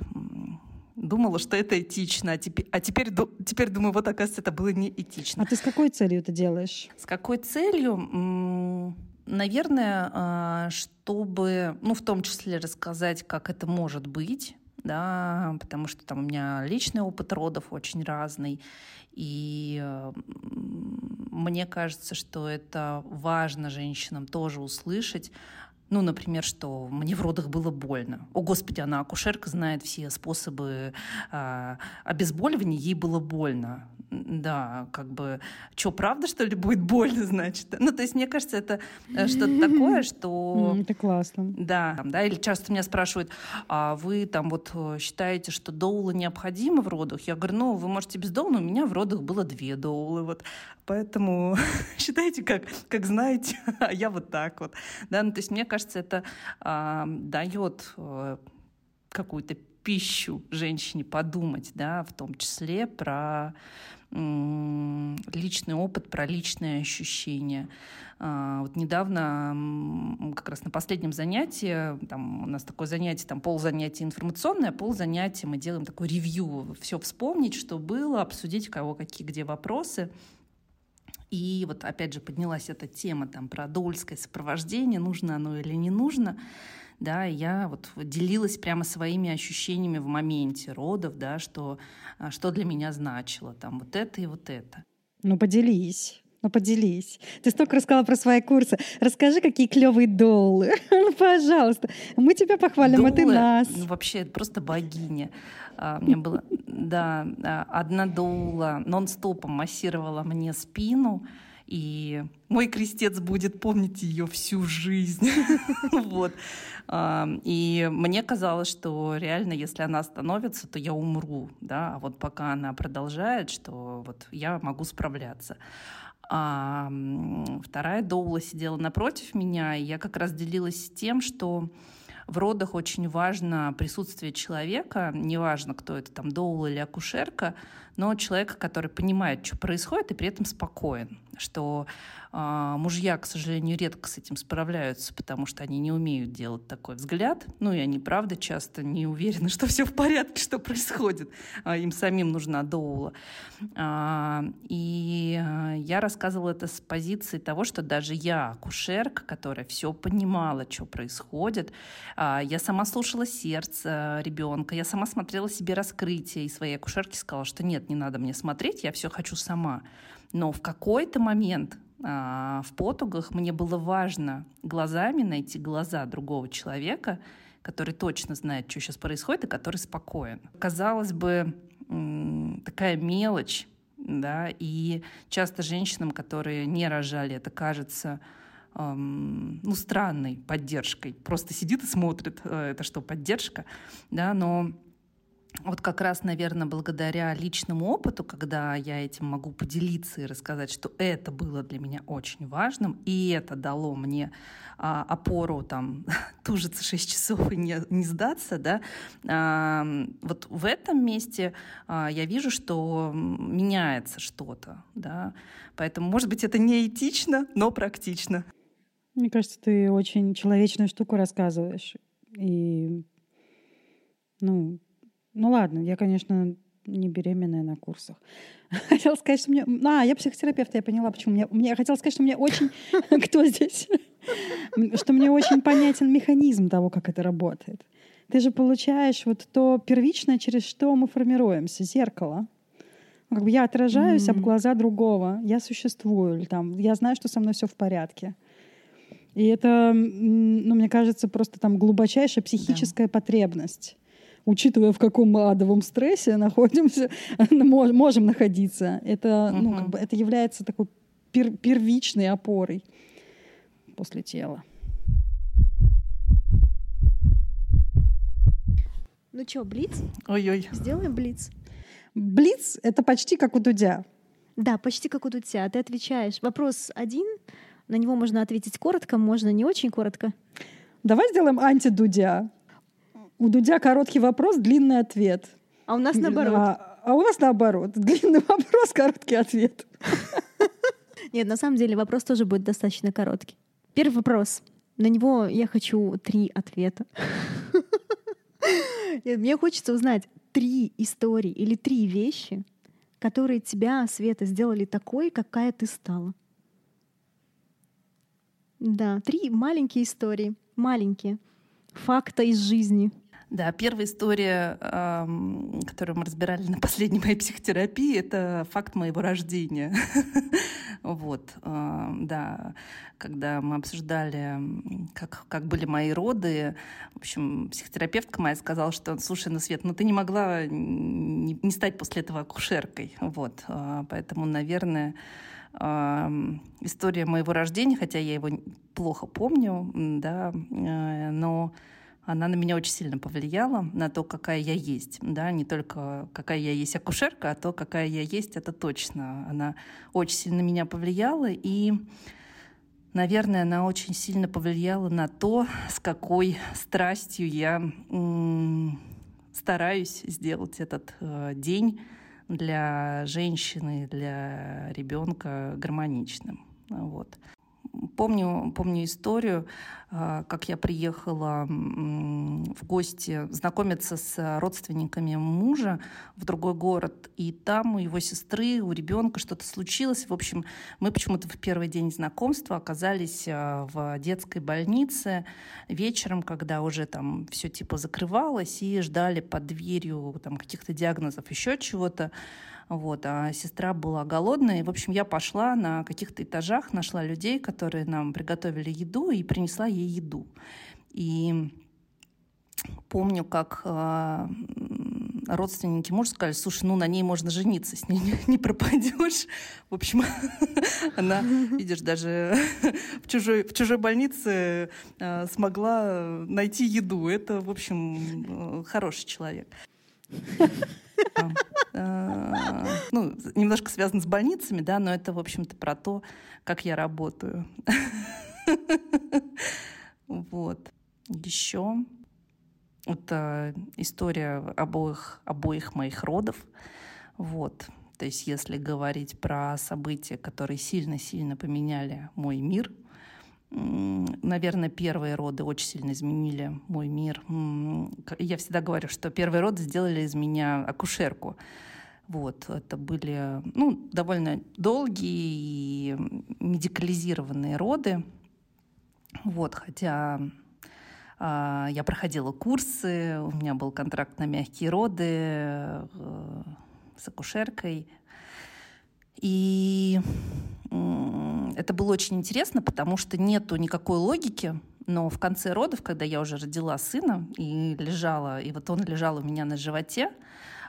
думала, что это этично, а теперь, а теперь, теперь думаю, вот оказывается, это было не этично. А ты с какой целью это делаешь? С какой целью? Наверное, а, чтобы, ну, в том числе рассказать, как это может быть, да, потому что там у меня личный опыт родов очень разный, и мне кажется, что это важно женщинам тоже услышать, ну, например, что мне в родах было больно. О, Господи, она акушерка, знает все способы э, обезболивания, ей было больно да, как бы, что, правда, что ли, будет больно, значит? Ну, то есть, мне кажется, это э, что-то такое, что... Это классно. Да, да, или часто меня спрашивают, а вы там вот э, считаете, что доула необходима в родах? Я говорю, ну, вы можете без доула, у меня в родах было две доулы, вот. Поэтому считайте, как, как знаете, а я вот так вот. Да, ну, то есть, мне кажется, это а, дает а, какую-то пищу женщине подумать, да, в том числе про личный опыт, про личные ощущения. А, вот недавно, как раз на последнем занятии, там у нас такое занятие, там пол занятия информационное, пол занятия мы делаем такое ревью, все вспомнить, что было, обсудить, у кого какие где вопросы. И вот опять же поднялась эта тема там про дольское сопровождение, нужно оно или не нужно да, я вот делилась прямо своими ощущениями в моменте родов, да, что, а, что для меня значило, там, вот это и вот это. Ну, поделись. Ну, поделись. Ты столько рассказала про свои курсы. Расскажи, какие клевые доллы. ну, пожалуйста. Мы тебя похвалим, Доллы, а ты нас. Ну, вообще, это просто богиня. А, у меня было, да, а, одна доула нон-стопом массировала мне спину, и мой крестец будет помнить ее всю жизнь. вот. И мне казалось, что реально, если она остановится, то я умру, да, а вот пока она продолжает, что вот я могу справляться. А вторая доула сидела напротив меня, и я как раз делилась тем, что в родах очень важно присутствие человека, неважно, кто это, там, доула или акушерка, но человека, который понимает, что происходит, и при этом спокоен, что а, мужья, к сожалению, редко с этим справляются, потому что они не умеют делать такой взгляд. Ну и они, правда, часто не уверены, что все в порядке, что происходит. А, им самим нужна доула. А, и я рассказывала это с позиции того, что даже я, акушерка, которая все понимала, что происходит, я сама слушала сердце ребенка, я сама смотрела себе раскрытие, и своей акушерке сказала, что нет, не надо мне смотреть, я все хочу сама. Но в какой-то момент а, в потугах мне было важно глазами найти глаза другого человека, который точно знает, что сейчас происходит, и который спокоен. Казалось бы, такая мелочь, да, и часто женщинам, которые не рожали, это кажется эм, ну, странной поддержкой. Просто сидит и смотрит, э, это что, поддержка, да, но вот как раз, наверное, благодаря личному опыту, когда я этим могу поделиться и рассказать, что это было для меня очень важным, и это дало мне а, опору там тужиться 6 часов и не, не сдаться, да, а, вот в этом месте а, я вижу, что меняется что-то, да, поэтому, может быть, это не этично, но практично. Мне кажется, ты очень человечную штуку рассказываешь, и ну, ну ладно, я, конечно, не беременная на курсах. Хотела сказать, что мне... А, я психотерапевт, я поняла, почему. Мне, мне... Хотела сказать, что мне очень... Кто здесь? Что мне очень понятен механизм того, как это работает. Ты же получаешь вот то первичное, через что мы формируемся, зеркало. Как бы я отражаюсь mm-hmm. об глаза другого, я существую, или там, я знаю, что со мной все в порядке. И это, ну, мне кажется, просто там глубочайшая психическая да. потребность учитывая, в каком адовом стрессе находимся, можем находиться. Это, угу. ну, как бы, это является такой пер первичной опорой после тела. Ну что, блиц? Ой-ой. Сделаем блиц. Блиц — это почти как у Дудя. Да, почти как у Дудя. Ты отвечаешь. Вопрос один, на него можно ответить коротко, можно не очень коротко. Давай сделаем анти-Дудя. У Дудя короткий вопрос, длинный ответ. А у нас наоборот. А, а у нас наоборот. Длинный вопрос, короткий ответ. Нет, на самом деле вопрос тоже будет достаточно короткий. Первый вопрос. На него я хочу три ответа. Мне хочется узнать три истории или три вещи, которые тебя, Света, сделали такой, какая ты стала. Да, три маленькие истории, маленькие факта из жизни. Да, первая история, которую мы разбирали на последней моей психотерапии, это факт моего рождения. Вот, да, когда мы обсуждали, как, как были мои роды, в общем, психотерапевтка моя сказала, что, слушай, ну, Свет, ну ты не могла не, не стать после этого акушеркой. Вот, а, поэтому, наверное, история моего рождения, хотя я его плохо помню, да, э, но она на меня очень сильно повлияла, на то, какая я есть. Да? Не только какая я есть акушерка, а то, какая я есть, это точно. Она очень сильно на меня повлияла, и, наверное, она очень сильно повлияла на то, с какой страстью я стараюсь сделать этот э, день для женщины, для ребенка гармоничным. Вот. Помню, помню историю, а, как я приехала в гости знакомиться с родственниками мужа в другой город, и там у его сестры, у ребенка что-то случилось. В общем, мы почему-то в первый день знакомства оказались а, в детской больнице вечером, когда уже там все типа закрывалось, и ждали под дверью там каких-то диагнозов, еще чего-то. Вот, а сестра была голодная. И, в общем, я пошла на каких-то этажах, нашла людей, которые нам приготовили еду, и принесла ей еду. И помню, как э, родственники мужа сказали, слушай, ну на ней можно жениться, с ней не, не пропадешь. В общем, она, видишь, даже в чужой, в чужой больнице э, смогла найти еду. Это, в общем, э, хороший человек. Э, ну, немножко связано с больницами, да, но это, в общем-то, про то, как я работаю. Вот. Еще это история обоих, обоих моих родов. Вот. То есть если говорить про события, которые сильно-сильно поменяли мой мир — наверное, первые роды очень сильно изменили мой мир. Я всегда говорю, что первые роды сделали из меня акушерку. Вот, это были ну, довольно долгие и медикализированные роды. Вот, хотя э, я проходила курсы, у меня был контракт на мягкие роды э, с акушеркой. И это было очень интересно, потому что нету никакой логики, но в конце родов, когда я уже родила сына и лежала, и вот он лежал у меня на животе,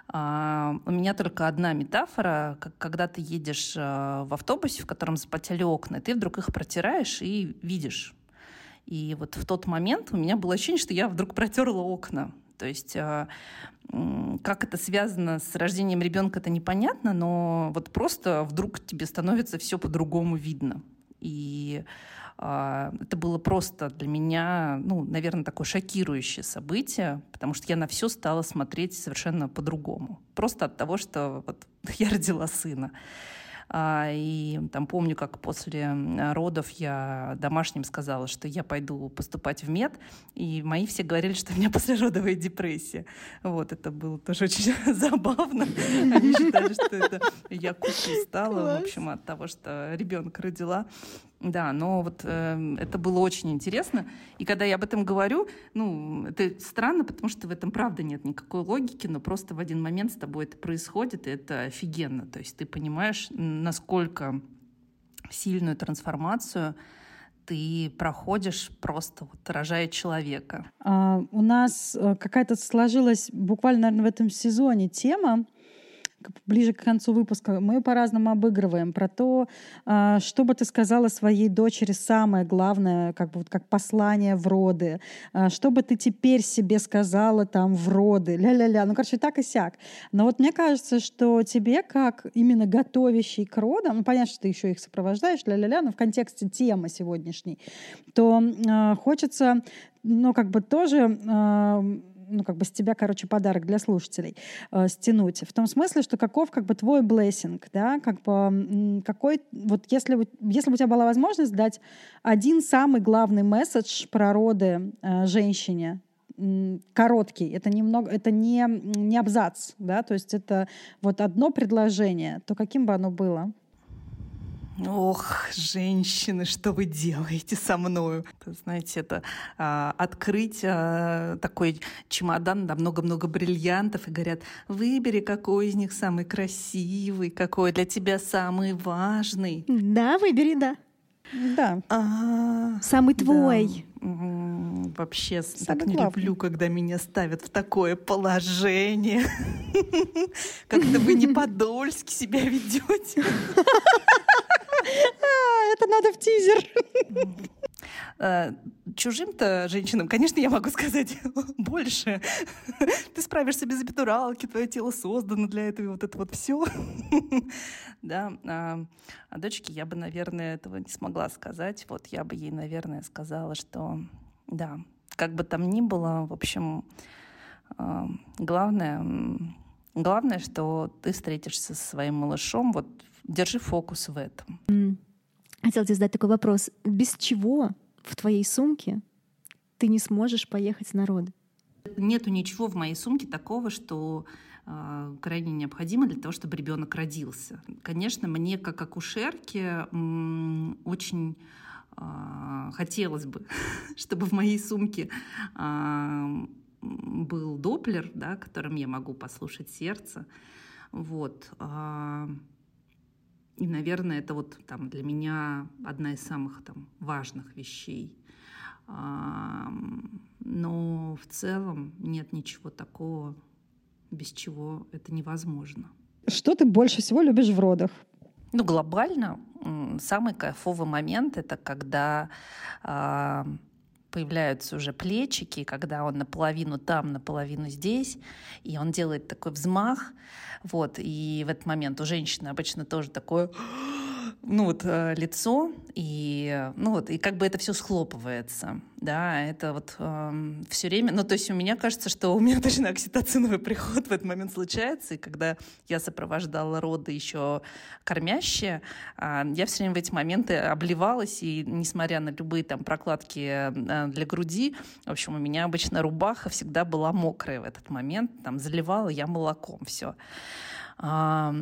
а, у меня только одна метафора, когда ты едешь а, в автобусе, в котором запотели окна, ты вдруг их протираешь и видишь. И вот в тот момент у меня было ощущение, что я вдруг протерла окна. То есть а, как это связано с рождением ребенка, это непонятно, но вот просто вдруг тебе становится все по-другому видно. И э, это было просто для меня, ну, наверное, такое шокирующее событие, потому что я на все стала смотреть совершенно по-другому. Просто от того, что вот я родила сына. А, и там помню, как после родов я домашним сказала, что я пойду поступать в мед, и мои все говорили, что у меня послеродовая депрессия. Вот, это было тоже очень забавно. Они считали, что это я куку стала, в общем, от того, что ребенка родила. Да, но вот э, это было очень интересно. И когда я об этом говорю, ну, это странно, потому что в этом правда нет никакой логики, но просто в один момент с тобой это происходит, и это офигенно. То есть ты понимаешь, насколько сильную трансформацию ты проходишь просто вот рожая человека. А, у нас э, какая-то сложилась буквально, наверное, в этом сезоне тема, ближе к концу выпуска. Мы по-разному обыгрываем. Про то, а, что бы ты сказала своей дочери самое главное, как бы вот как послание в роды, а, что бы ты теперь себе сказала там в роды, ля-ля-ля, ну, короче, так и сяк. Но вот мне кажется, что тебе, как именно готовящий к родам, ну, понятно, что ты еще их сопровождаешь, ля-ля-ля, но в контексте темы сегодняшней, то э, хочется, ну, как бы тоже э, ну, как бы с тебя, короче, подарок для слушателей э, стянуть. В том смысле, что каков, как бы, твой блессинг, да, как бы, какой, вот если, если бы у тебя была возможность дать один самый главный месседж про роды э, женщине, короткий, это немного, это не, не абзац, да, то есть это вот одно предложение, то каким бы оно было? Ох, женщины, что вы делаете со мною? Знаете, это а, открыть а, такой чемодан, да, много-много бриллиантов, и говорят, выбери, какой из них самый красивый, какой для тебя самый важный. Да, выбери, да. Да. А, Самый твой. да. Вообще Самый так не главный. люблю, когда меня ставят в такое положение. Как-то вы не по-дольски себя ведете. Это надо в тизер. Э, Чужим-то женщинам, конечно, я могу сказать больше. Ты справишься без эпидуралки, твое тело создано для этого, и вот это вот все. Да, а а дочке я бы, наверное, этого не смогла сказать. Вот я бы ей, наверное, сказала, что да, как бы там ни было, в общем, а, главное, главное, что ты встретишься со своим малышом, вот держи фокус в этом. М. Хотела тебе задать такой вопрос. Без чего в твоей сумке ты не сможешь поехать на роды? Нету ничего в моей сумке такого, что э, крайне необходимо для того, чтобы ребенок родился. Конечно, мне как акушерке очень э, хотелось бы, чтобы в моей сумке э, был доплер, да, которым я могу послушать сердце. Вот. И, наверное, это вот там для меня одна из самых там важных вещей. Но в целом нет ничего такого, без чего это невозможно. Что ты больше всего любишь в родах? Ну, глобально самый кайфовый момент это когда появляются уже плечики, когда он наполовину там, наполовину здесь, и он делает такой взмах, вот, и в этот момент у женщины обычно тоже такое ну вот э, лицо и э, ну вот и как бы это все схлопывается, да, это вот все время, ну то есть у меня кажется, что у меня даже окситоциновый приход в этот момент случается, и когда я сопровождала роды еще кормящие, а, я все время в эти моменты обливалась и несмотря на любые там прокладки э, для груди, в общем у меня обычно рубаха всегда была мокрая в этот момент, там заливала я молоком все. А,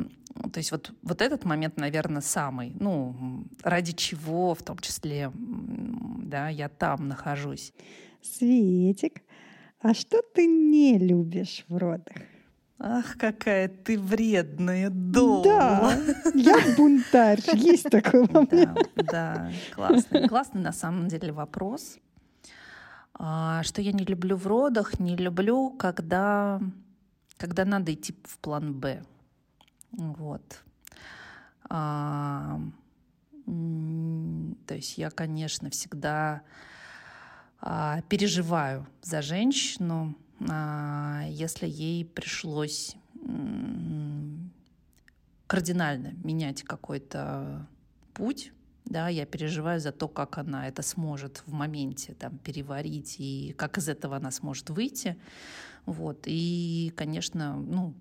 то есть вот, вот этот момент, наверное, самый, ну, ради чего в том числе, да, я там нахожусь. Светик, а что ты не любишь в родах? Ах, какая ты вредная дола. Да, я бунтарь. Есть такой во мне. Да, да, классный, классный на самом деле вопрос. А, что я не люблю в родах? Не люблю, когда, когда надо идти в план Б. Вот. А, то есть я, конечно, всегда а, переживаю за женщину, а, если ей пришлось кардинально менять какой-то путь, да, я переживаю за то, как она это сможет в моменте там переварить и как из этого она сможет выйти, вот. И, конечно, ну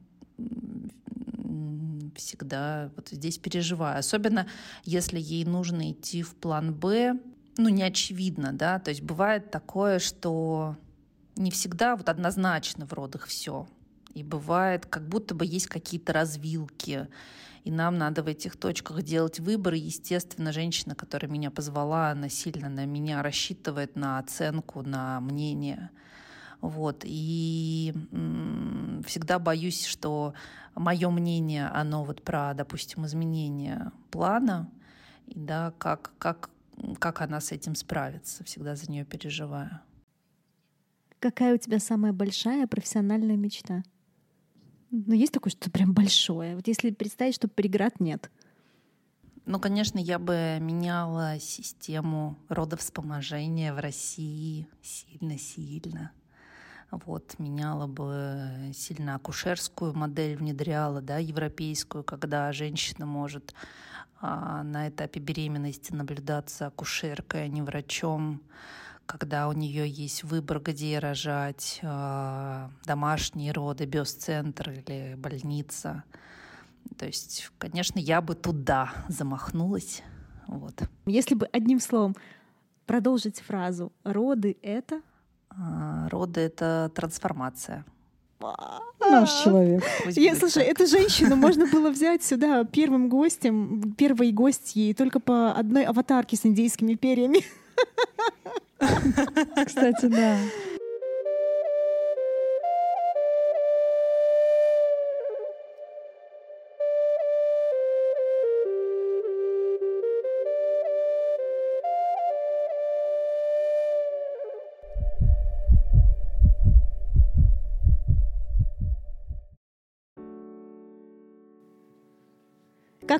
всегда вот здесь переживаю, особенно если ей нужно идти в план Б, ну не очевидно, да, то есть бывает такое, что не всегда вот однозначно в родах все. И бывает, как будто бы есть какие-то развилки, и нам надо в этих точках делать выбор. Естественно, женщина, которая меня позвала, она сильно на меня рассчитывает на оценку, на мнение. Вот. И всегда боюсь, что мое мнение, оно вот про, допустим, изменение плана, и да, как, как, как она с этим справится. Всегда за нее переживаю. Какая у тебя самая большая профессиональная мечта? Ну, есть такое, что прям большое. Вот если представить, что преград нет. Ну, конечно, я бы меняла систему родовспоможения в России сильно-сильно. Вот, меняла бы сильно акушерскую модель, внедряла, да, европейскую, когда женщина может а, на этапе беременности наблюдаться акушеркой, а не врачом, когда у нее есть выбор, где рожать, а, домашние роды, биоцентр или больница. То есть, конечно, я бы туда замахнулась. Вот. Если бы одним словом продолжить фразу «роды — это...» А, Роды — это трансформация. Наш человек. Я, слушай, эту женщину можно было взять сюда первым гостем, первой гостьей только по одной аватарке с индейскими перьями. Кстати, да.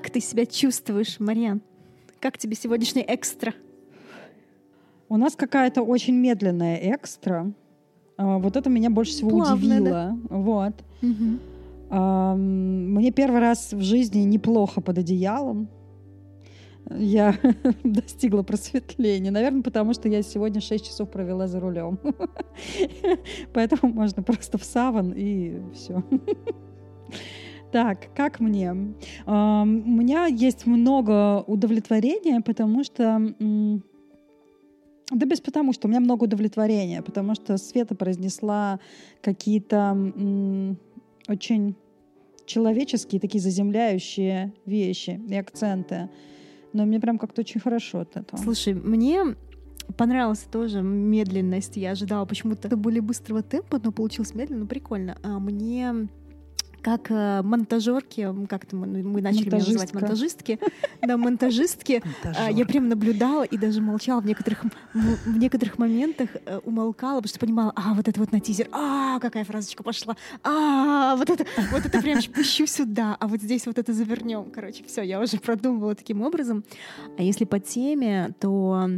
Как ты себя чувствуешь, Марьян? Как тебе сегодняшний экстра? У нас какая-то очень медленная экстра. А, Вот это меня больше всего Плавная, удивило. Вот. Ам, Мне первый раз в жизни неплохо под одеялом. Я достигла просветления. Наверное, потому что я сегодня 6 часов провела за рулем. Поэтому можно просто в саван и все. Так, как мне? У меня есть много удовлетворения, потому что... Да без потому, что у меня много удовлетворения, потому что Света произнесла какие-то очень человеческие, такие заземляющие вещи и акценты. Но мне прям как-то очень хорошо от этого. Слушай, мне понравилась тоже медленность. Я ожидала почему-то более быстрого темпа, но получилось медленно, но прикольно. А мне как э, монтажерки, как-то мы, мы начали меня называть монтажистки, да, монтажистки, а, Я прям наблюдала и даже молчала в некоторых, в некоторых моментах, э, умолкала, потому что понимала, а, вот это вот на тизер, а, какая фразочка пошла, а, вот это, вот это прям пущу сюда, а вот здесь вот это завернем. Короче, все, я уже продумывала таким образом. А если по теме, то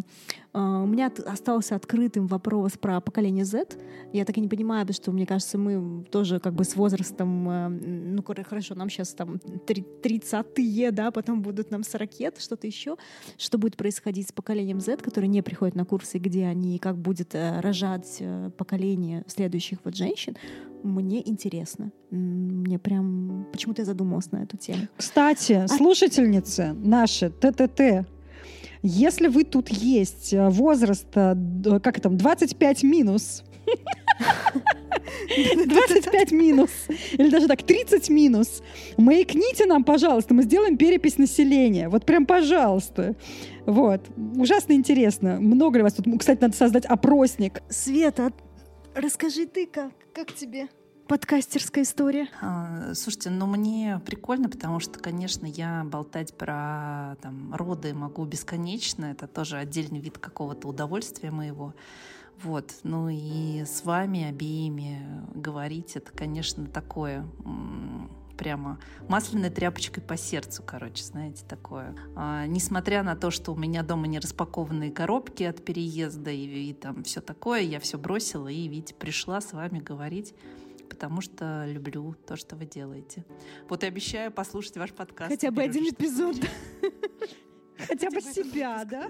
э, у меня остался открытым вопрос про поколение Z. Я так и не понимаю, потому что, мне кажется, мы тоже как бы с возрастом, ну, хорошо, нам сейчас там три- 30-е, да, потом будут нам 40 что-то еще. Что будет происходить с поколением Z, которые не приходят на курсы, где они, как будет э, рожать э, поколение следующих вот женщин, мне интересно. Мне прям... Почему-то я задумалась на эту тему. Кстати, слушательницы наши, ТТТ, если вы тут есть э, возраста, д- как там, 25 минус, 25 минус, или даже так, 30 минус, маякните нам, пожалуйста, мы сделаем перепись населения. Вот прям пожалуйста. Вот. Ужасно интересно. Много ли вас тут? Кстати, надо создать опросник. Света, расскажи ты, как, как тебе подкастерская история? А, Слушайте, ну мне прикольно, потому что, конечно, я болтать про там, роды могу бесконечно. Это тоже отдельный вид какого-то удовольствия моего. Вот. Ну и с вами обеими говорить, это, конечно, такое прямо масляной тряпочкой по сердцу, короче, знаете, такое. А, несмотря на то, что у меня дома не распакованные коробки от переезда и, и там все такое, я все бросила и, видите, пришла с вами говорить потому что люблю то, что вы делаете. Вот и обещаю послушать ваш подкаст. Хотя бы один эпизод. Хотя бы себя, да?